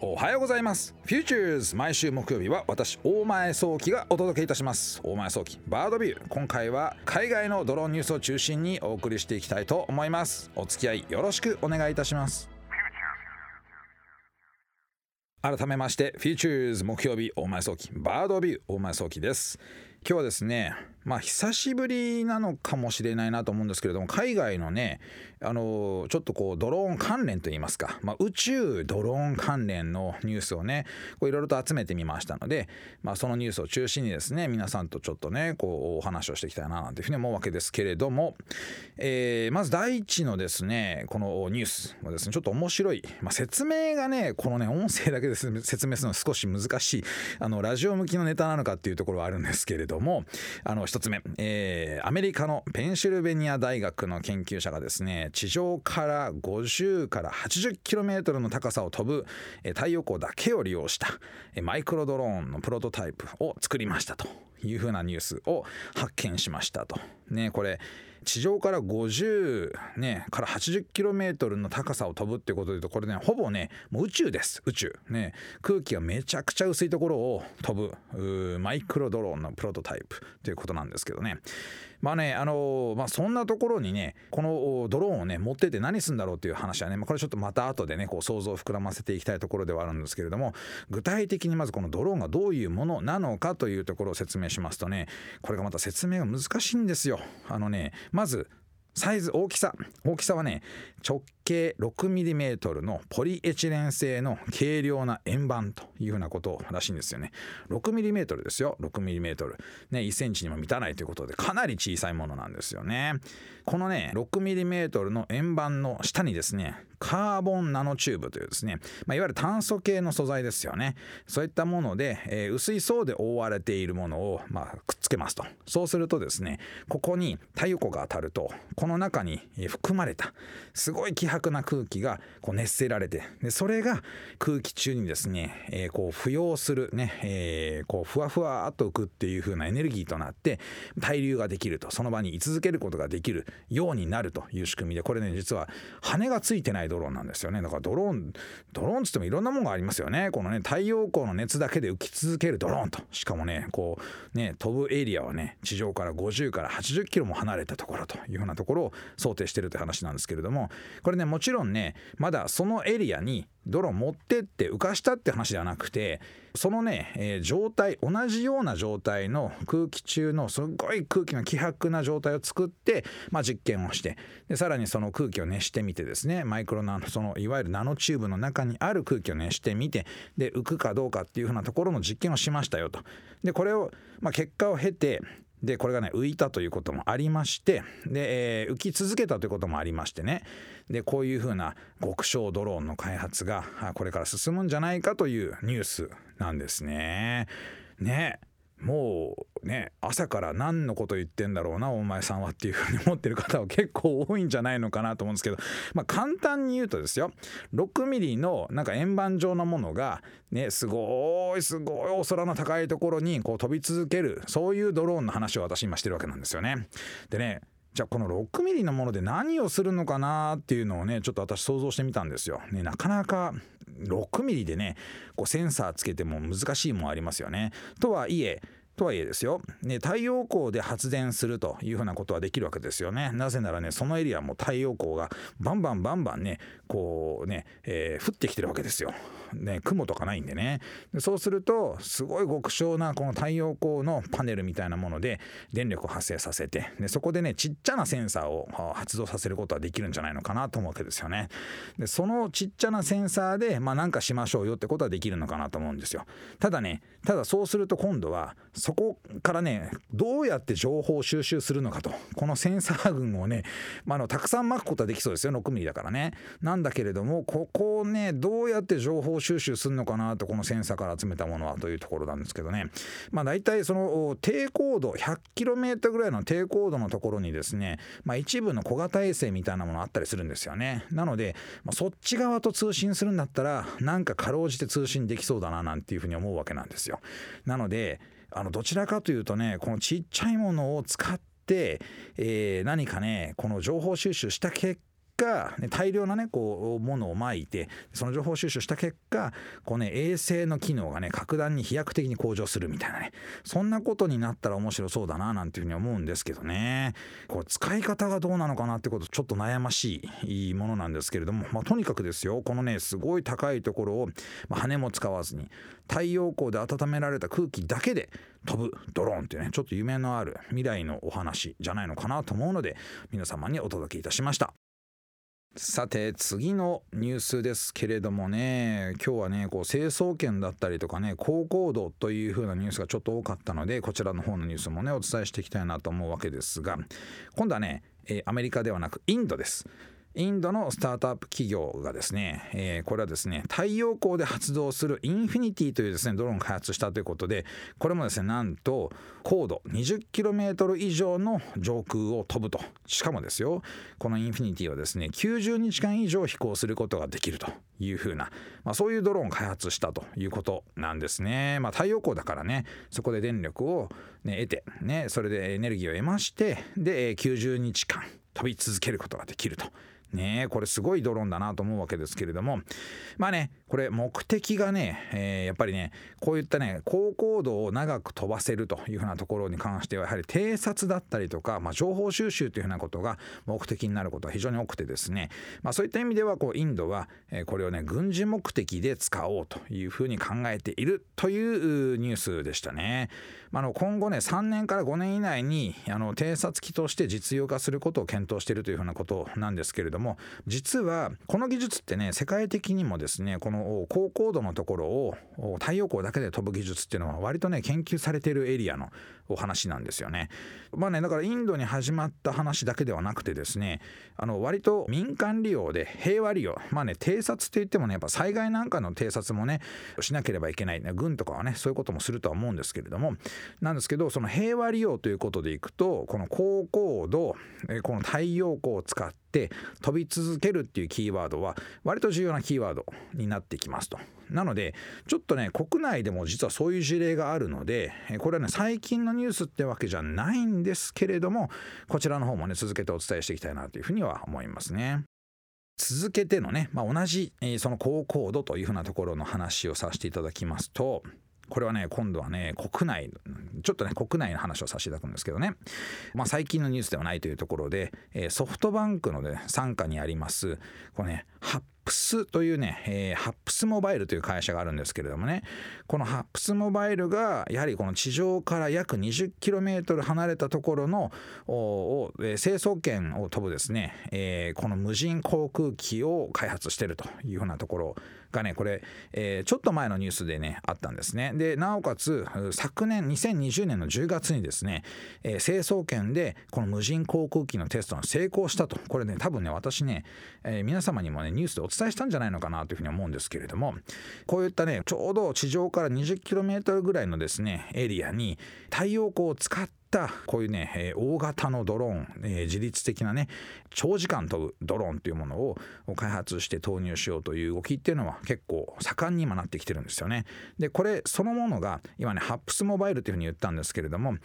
おはようございます。フューチャーズ毎週木曜日は私大前早期がお届けいたします。大前早期バードビュー。今回は海外のドローンニュースを中心にお送りしていきたいと思います。お付き合いよろしくお願いいたします。改めましてフューチャーズ木曜日大前早期バードビュー。大前早期です。今日はですねまあ久しぶりなのかもしれないなと思うんですけれども海外のねあのちょっとこうドローン関連といいますか、まあ、宇宙ドローン関連のニュースをねいろいろと集めてみましたので、まあ、そのニュースを中心にですね皆さんとちょっとねこうお話をしていきたいななんていうふうに思うわけですけれども、えー、まず第一のですねこのニュースはですねちょっと面白い、まあ、説明がねこのね音声だけで説明するのは少し難しいあのラジオ向きのネタなのかっていうところはあるんですけれどもあの1つ目、えー、アメリカのペンシルベニア大学の研究者がですね地上から50から 80km の高さを飛ぶ太陽光だけを利用したマイクロドローンのプロトタイプを作りましたというふうなニュースを発見しましたと。ねこれ地上から50、ね、から 80km の高さを飛ぶってことで言うとこれねほぼねもう宇宙です。宇宙。ね。空気がめちゃくちゃ薄いところを飛ぶマイクロドローンのプロトタイプということなんですけどね。まあねあのまあそんなところにねこのドローンをね持ってて何するんだろうっていう話はね、まあ、これちょっとまた後でねこう想像を膨らませていきたいところではあるんですけれども具体的にまずこのドローンがどういうものなのかというところを説明しますとねこれがまた説明が難しいんですよ。あのねまずサイズ大きさ大きさはね直径 6mm のポリエチレン製の軽量な円盤というふうなことらしいんですよね。6mm ですよ。6mm ね1センチにも満たないということでかなり小さいものなんですよね。このね 6mm の円盤の下にですねカーボンナノチューブというですね、まあ、いわゆる炭素系の素材ですよね。そういったもので、えー、薄い層で覆われているものを、まあ、くっつけますと。そうするとですねここに太陽光が当たるとこの中に含まれたすごい希薄な空気がこう熱せられてでそれが空気中にですね、えー、こう浮揚するね、えー、こうふわふわっと浮くっていう風なエネルギーとなって対流ができるとその場に居続けることができるようになるという仕組みでこれね実は羽がついてないドローンなんですよね。だからドローンドローンっつってもいろんなものがありますよね。このね太陽光の熱だけで浮き続けるドローンと。しかもねこうね飛ぶエリアはね地上から50から80キロも離れたところというふうなところを想定してるという話なんですけれどもこれねもちろんねまだそのエリアに泥持ってって浮かしたって話ではなくてそのね、えー、状態同じような状態の空気中のすっごい空気の希薄な状態を作って、まあ、実験をしてでさらにその空気を熱してみてですねマイクロナノそのいわゆるナノチューブの中にある空気を熱してみてで浮くかどうかっていうふうなところの実験をしましたよと。でこれを、まあ、結果を経てでこれがね浮いたということもありましてで、えー、浮き続けたということもありましてねでこういうふうな極小ドローンの開発がこれから進むんじゃないかというニュースなんですね。ねもうね朝から何のこと言ってんだろうなお前さんはっていうふうに思ってる方は結構多いんじゃないのかなと思うんですけど、まあ、簡単に言うとですよ 6mm のなんか円盤状のものがねすごいすごいお空の高いところにこう飛び続けるそういうドローンの話を私今してるわけなんですよね。でねじゃあこの 6mm のもので何をするのかなっていうのをねちょっと私想像してみたんですよ。ね、なかなか6ミリでねこうセンサーつけても難しいもんありますよね。とはいえとはいえですよ、ね、太陽光で発電するというふうなことはできるわけですよね。なぜならねそのエリアも太陽光がバンバンバンバンねこうね、えー、降ってきてるわけですよ。ね、雲とかないんでねでそうするとすごい極小なこの太陽光のパネルみたいなもので電力を発生させてでそこでねちっちゃなセンサーを発動させることはできるんじゃないのかなと思うわけですよね。でそのちっちゃなセンサーでまあなんかしましょうよってことはできるのかなと思うんですよ。ただねただそうすると今度はそこからねどうやって情報を収集するのかとこのセンサー群をね、まあ、のたくさん巻くことはできそうですよ 6mm だからね。なんだけれどもここをねどうやって情報収集するのかなとこのセンサーから集めたものはというところなんですけどね。まあ大体その低高度 100km ぐらいの低高度のところにですね、まあ、一部の小型衛星みたいなものあったりするんですよね。なので、まあ、そっち側と通信するんだったらなんかかろうじて通信できそうだななんていうふうに思うわけなんですよ。なのであのどちらかというとねこのちっちゃいものを使って、えー、何かねこの情報収集した結果、ね、大量なねこうものをまいてその情報収集した結果こうね衛星の機能がね格段に飛躍的に向上するみたいなねそんなことになったら面白そうだななんていうふうに思うんですけどねこう使い方がどうなのかなってことちょっと悩ましいものなんですけれども、まあ、とにかくですよこのねすごい高いところを、まあ、羽も使わずに太陽光で温められた空気だけで飛ぶドローンっていうねちょっと夢のある未来のお話じゃないのかなと思うので皆様にお届けいたしました。さて次のニュースですけれどもね今日はねこう成層圏だったりとかね高高度という風なニュースがちょっと多かったのでこちらの方のニュースもねお伝えしていきたいなと思うわけですが今度はねアメリカではなくインドです。インドのスタートアップ企業がですね、えー、これはですね太陽光で発動するインフィニティというですねドローンを開発したということでこれもですねなんと高度 20km 以上の上空を飛ぶとしかもですよこのインフィニティはですね90日間以上飛行することができるというふうな、まあ、そういうドローンを開発したということなんですね、まあ、太陽光だからねそこで電力を、ね、得て、ね、それでエネルギーを得ましてで90日間飛び続けることができると。ねこれすごいドローンだなと思うわけですけれどもまあねこれ目的がね、えー、やっぱりねこういったね高高度を長く飛ばせるというふうなところに関してはやはり偵察だったりとか、まあ、情報収集というふうなことが目的になることが非常に多くてですね、まあ、そういった意味ではこうインドはこれをね軍事目的で使おうというふうに考えているというニュースでしたね。まあ、の今後ね3年から5年以内にあの偵察機として実用化することを検討しているというふうなことなんですけれどもも実はこの技術ってね世界的にもですねこの高高度のところを太陽光だけで飛ぶ技術っていうのは割とね研究されてるエリアのお話なんですよね。まあねだからインドに始まった話だけではなくてですねあの割と民間利用で平和利用まあね偵察って言ってもねやっぱ災害なんかの偵察もねしなければいけない、ね、軍とかはねそういうこともするとは思うんですけれどもなんですけどその平和利用ということでいくとこの高高度この太陽光を使って飛び続けるっていうキーワードは割と重要なキーワードになってきますと。なのでちょっとね国内でも実はそういう事例があるのでこれはね最近のニュースってわけじゃないんですけれどもこちらの方もね続けてお伝えしていきたいなというふうには思いますね。続けてのね、まあ、同じ、えー、その高高度というふうなところの話をさせていただきますとこれはね今度はね国内ちょっとね国内の話をさせていただくんですけどね、まあ、最近のニュースではないというところで、えー、ソフトバンクの、ね、傘下にありますこれねハップスというね、えー、ハップスモバイルという会社があるんですけれどもね。このハップスモバイルがやはりこの地上から約 20km 離れたところのを、えー、成層圏を飛ぶですね、えー、この無人航空機を開発しているというふうなところがねこれ、えー、ちょっと前のニュースでねあったんですね。でなおかつ昨年2020年の10月にですね、えー、成層圏でこの無人航空機のテストが成功したと。これね多分ね私ね、えー、皆様にもねニュースでお伝えしたんじゃないのかなというふうに思うんですけれどもこういったねちょうど地上から 20km ぐらいのですねエリアに太陽光を使ってったこういうね、え、大型のドローン、え、自律的なね長時間飛ぶドローンというものを開発して投入しようという動きっていうのは結構盛んに今なってきてるんですよね。でこれそのものが今ねハップスモバイルというふうに言ったんですけれども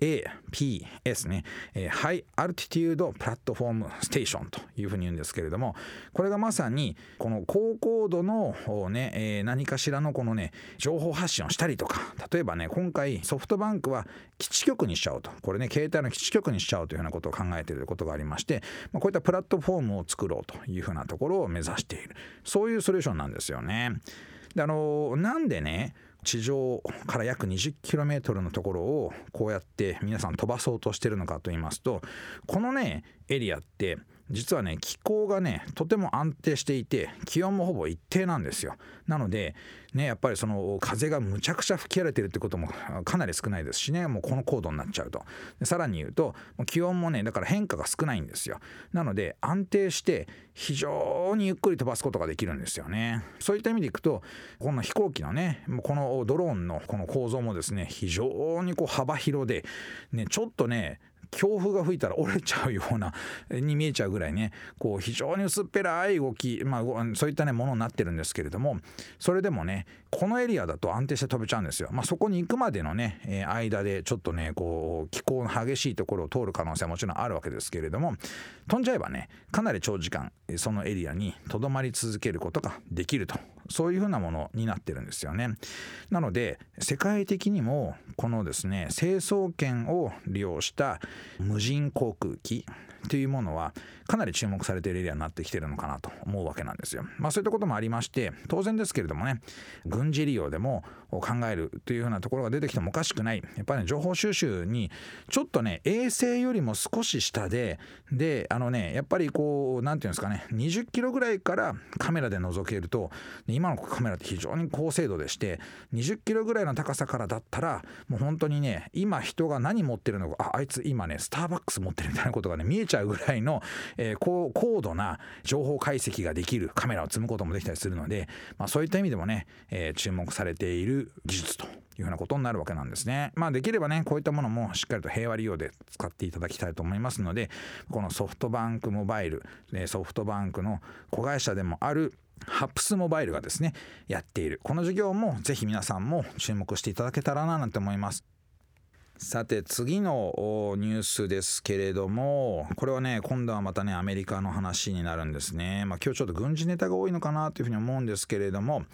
APS ね、えー、 High Altitude Platform Station というふうに言うんですけれどもこれがまさにこの高高度のね、えー、何かしらのこのね情報発信をしたりとか例えばね今回ソフトバンクは基地局にしちゃおうと。これね携帯の基地局にしちゃおうというようなことを考えていることがありまして、まあ、こういったプラットフォームを作ろうというふうなところを目指している。そういうソリューションなんですよね。であのなんでね地上から約 20km のところをこうやって皆さん飛ばそうとしてるのかと言いますとこのねエリアって実はね気候がねとても安定していて気温もほぼ一定なんですよ。なのでねやっぱりその風がむちゃくちゃ吹き荒れてるってこともかなり少ないですしねもうこの高度になっちゃうと。さらに言うと気温もねだから変化が少ないんですよ。なので安定して非常にゆっくり飛ばすことができるんですよね。そういった意味でいくとこの飛行機のねこのドローンのこの構造もですね非常にこう幅広でねちょっとね強風が吹いたら折れちゃうようなに見えちゃうぐらいねこう非常に薄っぺらい動き、まあ、そういったねものになってるんですけれどもそれでもねこのエリアだと安定して飛べちゃうんですよ。まあ、そこに行くまでのね、え間でちょっとねこう気候の激しいところを通る可能性はもちろんあるわけですけれども飛んじゃえばねかなり長時間そのエリアにとどまり続けることができるとそういうふうなものになってるんですよね。なので世界的にもこのですね成層圏を利用した無人航空機というものはかなり注目されているエリアになってきてるのかなと思うわけなんですよ。まあそういったこともありまして当然ですけれどもね軍事利用でも考えるというようなところが出てきてもおかしくないやっぱり、ね、情報収集にちょっとね衛星よりも少し下でであのねやっぱりこう何て言うんですかね20キロぐらいからカメラで覗けると今のカメラって非常に高精度でして20キロぐらいの高さからだったらもう本当にね今人が何持ってるのかああいつ今ねスターバックス持ってるみたいなことがね見えちゃうぐらいの、えー、高高度な情報解析ができるカメラを積むこともできたりするので、まあ、そういった意味でもね、えー、注目されている技術というふうなことになるわけなんですね。まあできればねこういったものもしっかりと平和利用で使っていただきたいと思いますのでこのソフトバンクモバイルソフトバンクの子会社でもあるハップスモバイルがですねやっている。この事業もぜひ皆さんも注目していただけたらななんて思います。さて次のニュースですけれどもこれはね今度はまたねアメリカの話になるんですね。まあ今日ちょっと軍事ネタが多いのかなというふうに思うんですけれども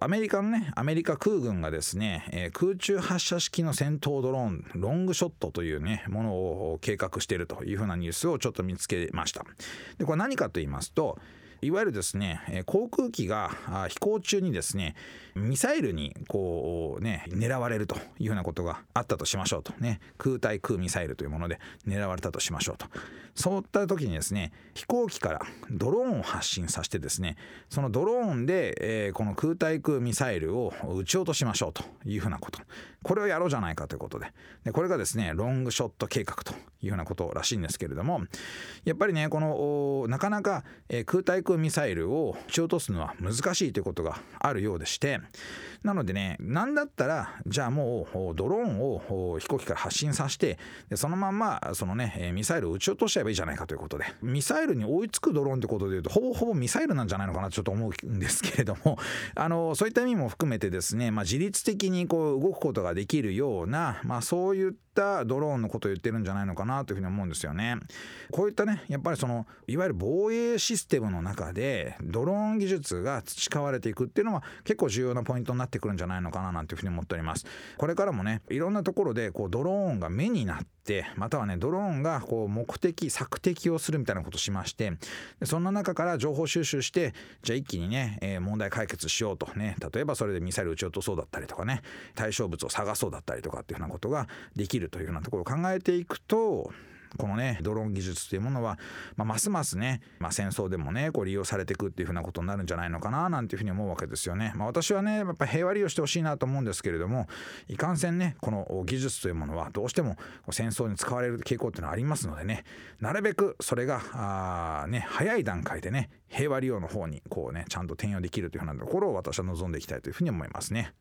アメリカのねアメリカ空軍がですね、空中発射式の戦闘ドローンロングショットというねものを計画しているというふうなニュースをちょっと見つけました。でこれ何かと言いますといわゆるですね航空機が飛行中にですねミサイルにこうね狙われるというようなことがあったとしましょうと。ね空対空ミサイルというもので狙われたとしましょうと。そういった時にですね飛行機からドローンを発信させてですねそのドローンで、えー、この空対空ミサイルを撃ち落としましょうというふうなこと。これをやろうじゃないかということで。でこれがですねロングショット計画というふうなことらしいんですけれどもやっぱりねこのなかなか、えー、空対空ミサイルを撃ち落とすのは難しいということがあるようでしてなのでねなんだったらじゃあもうドローンを飛行機から発進させてでそのまんまそのねミサイルを撃ち落としちゃえばいいじゃないかということで。ミサイルに追いつくドローンってことでいうとほぼほぼミサイルなんじゃないのかなちょっと思うんですけれども。あのそういった意味も含めてですね、まあ、自律的にこう動くことができるような、まあ、そういったたドローンのことを言ってるんじゃないのかなというふうに思うんですよね。こういったねやっぱりそのいわゆる防衛システムの中でドローン技術が培われていくっていうのは結構重要なポイントになってくるんじゃないのかななんていうふうに思っております。これからもねいろんなところでこうドローンが目になってまたはねドローンがこう目的索敵をするみたいなことをしましてそんな中から情報収集してじゃあ一気にね、えー、問題解決しようとね例えばそれでミサイル撃ち落とそうだったりとかね対象物を探そうだったりとかっていうようなことができるというようなところを考えていくとこのねドローン技術というものは、まあ、ますますね、まあ、戦争でもねこう利用されていくっていうふうなことになるんじゃないのかななんていうふうに思うわけですよね。まあ、私はねやっぱ平和利用してほしいなと思うんですけれどもいかんせんねこの技術というものはどうしても戦争に使われる傾向っていうのはありますのでねなるべくそれがあね早い段階でね平和利用の方にこうねちゃんと転用できるというふうなところを私は望んでいきたいというふうに思いますね。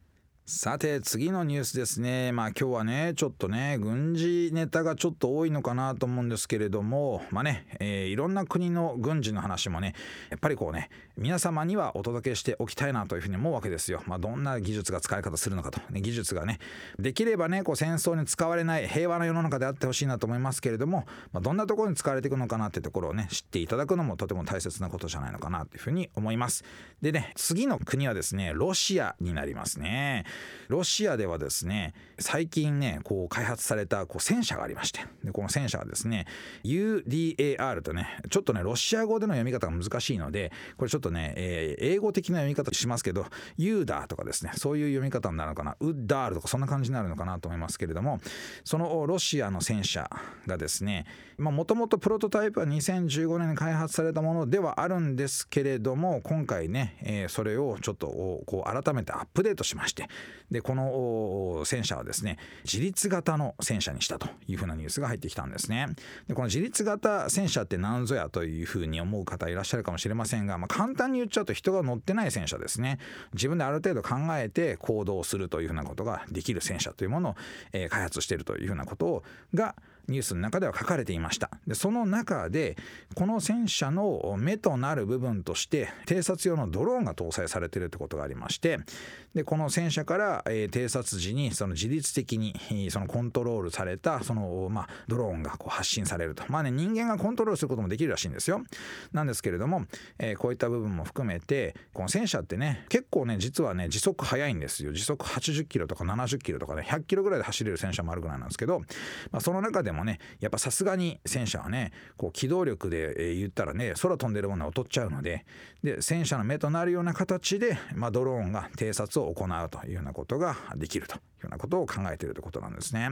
さて次のニュースですねまあ今日はねちょっとね軍事ネタがちょっと多いのかなと思うんですけれどもまあね、えー、いろんな国の軍事の話もねやっぱりこうね皆様にはお届けしておきたいなというふうに思うわけですよ。まあ、どんな技術が使い方するのかと、ね、技術がねできればねこう戦争に使われない平和な世の中であってほしいなと思いますけれども、まあ、どんなところに使われていくのかなってところをね知っていただくのもとても大切なことじゃないのかなというふうに思います。でね次の国はですねロシアになりますね。ロシアではですね最近ねこう開発されたこう戦車がありましてでこの戦車はですね UDAR とねちょっとねロシア語での読み方が難しいのでこれちょっとね、えー、英語的な読み方しますけどユーダーとかですねそういう読み方になるのかなウッダールとかそんな感じになるのかなと思いますけれどもそのロシアの戦車がですねもともとプロトタイプは2015年に開発されたものではあるんですけれども今回ね、えー、それをちょっとこう改めてアップデートしましてでこの戦車はですね自立型の戦車にしたというふうなニュースが入ってきたんですね。でこの自立型戦車って何ぞやというふうに思う方いらっしゃるかもしれませんが、まあ、簡単に言っちゃうと人が乗ってない戦車ですね。自分である程度考えて行動するというふうなことができる戦車というものを、えー、開発しているというふうなことがニュースの中では書かれていました。でその中でこの戦車の目となる部分として偵察用のドローンが搭載されているってことがありましてでこの戦車から、えー、偵察時にその自律的にそのコントロールされたその、まあ、ドローンがこう発信されると。まあね人間がコントロールすることもできるらしいんですよ。なんですけれども、えー、こういった部分も含めてこの戦車ってね結構ね実はね時速速いんですよ。時速80キロとか70キロとかね100キロぐらいで走れる戦車もあるぐらいなんですけど、まあ、その中でももねやっぱさすがに戦車はねこう機動力で、え、言ったらね空飛んでるものは劣っちゃうのでで戦車の目となるような形で、まあ、ドローンが偵察を行うというようなことができるというようなことを考えているということなんですね。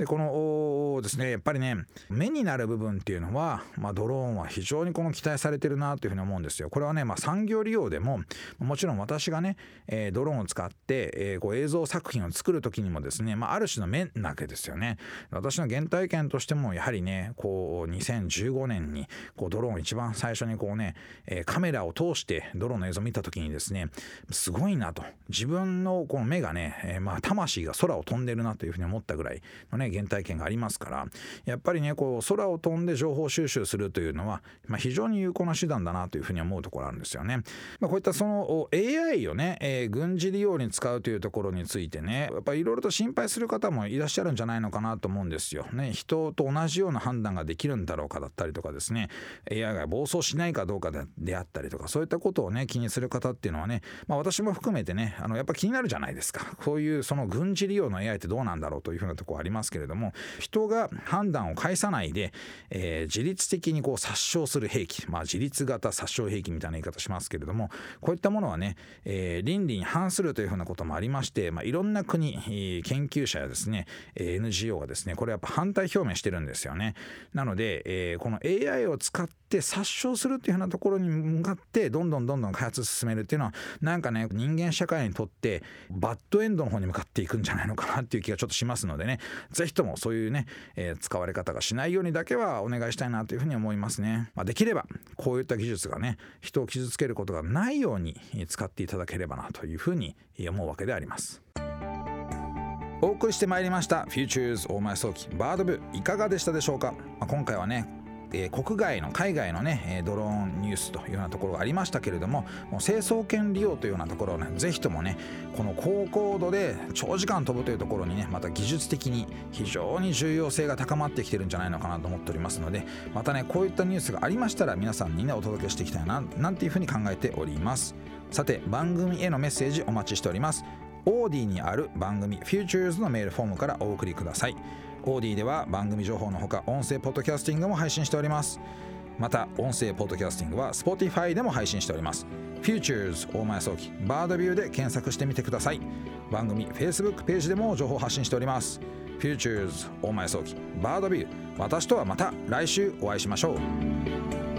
でこのですねやっぱりね目になる部分っていうのは、まあ、ドローンは非常にこの期待されてるなというふうに思うんですよ。これはね、まあ、産業利用でももちろん私がね、えー、ドローンを使って、えー、こう映像作品を作る時にもですね、まあ、ある種の目なわけですよね。私の原体験としてもやはりねこう2015年にこうドローン一番最初にこうね、えー、カメラを通してドローンの映像を見た時にですねすごいなと自分のこの目がね、え、まあ魂が空を飛んでるなというふうに思ったぐらいのね原体験がありますからやっぱりねこう空を飛んで情報収集するというのは、まあ、非常に有効な手段だなというふうに思うところあるんですよね。まあ、こういったその AI をね、えー、軍事利用に使うというところについてねやっぱりいろいろと心配する方もいらっしゃるんじゃないのかなと思うんですよ。ね、人と同じような判断ができるんだろうかだったりとかですね AI が暴走しないかどうかであったりとかそういったことをね気にする方っていうのはね、まあ、私も含めてねあのやっぱ気になるじゃないですか。そういうその軍事利用の AI ってどうなんだろうというふうなとこありますけれども人が判断を返さないで、えー、自律的にこう殺傷する兵器、まあ、自律型殺傷兵器みたいな言い方しますけれどもこういったものはね、えー、倫理に反するというふうなこともありまして、まあ、いろんな国研究者やですね NGO がですねこれやっぱ反対表明してるんですよね。なので、えー、この AI を使って殺傷するっていうふうなところに向かってどんどんどんどん開発進めるっていうのはなんかね人間社会にとってバッドエンドの方に向かっていくんじゃないのかなっていう気がちょっとしますのでね是非ともそういうね、えー、使われ方がしないようにだけはお願いしたいなというふうに思いますね。まあ、できればこういった技術がね人を傷つけることがないように使っていただければなというふうに思うわけであります。お送りしてまいりました Futures 大前早期バード部いかがでしたでしょうか、まあ、今回はねえ、国外の海外のねドローンニュースというようなところがありましたけれどももう成層圏利用というようなところをねぜひともねこの高高度で長時間飛ぶというところにねまた技術的に非常に重要性が高まってきてるんじゃないのかなと思っておりますのでまたねこういったニュースがありましたら皆さんにねお届けしていきたいななんていうふうに考えております。さて番組へのメッセージお待ちしております。オーディにある番組 Futures のメールフォームからお送りください。オーディでは番組情報のほか音声ポッドキャスティングも配信しております。また音声ポッドキャスティングは Spotify でも配信しております。Futures 大前早期バードビューで検索してみてください。番組 Facebook ページでも情報発信しております。Futures 大前早期バードビュー。私とはまた来週お会いしましょう。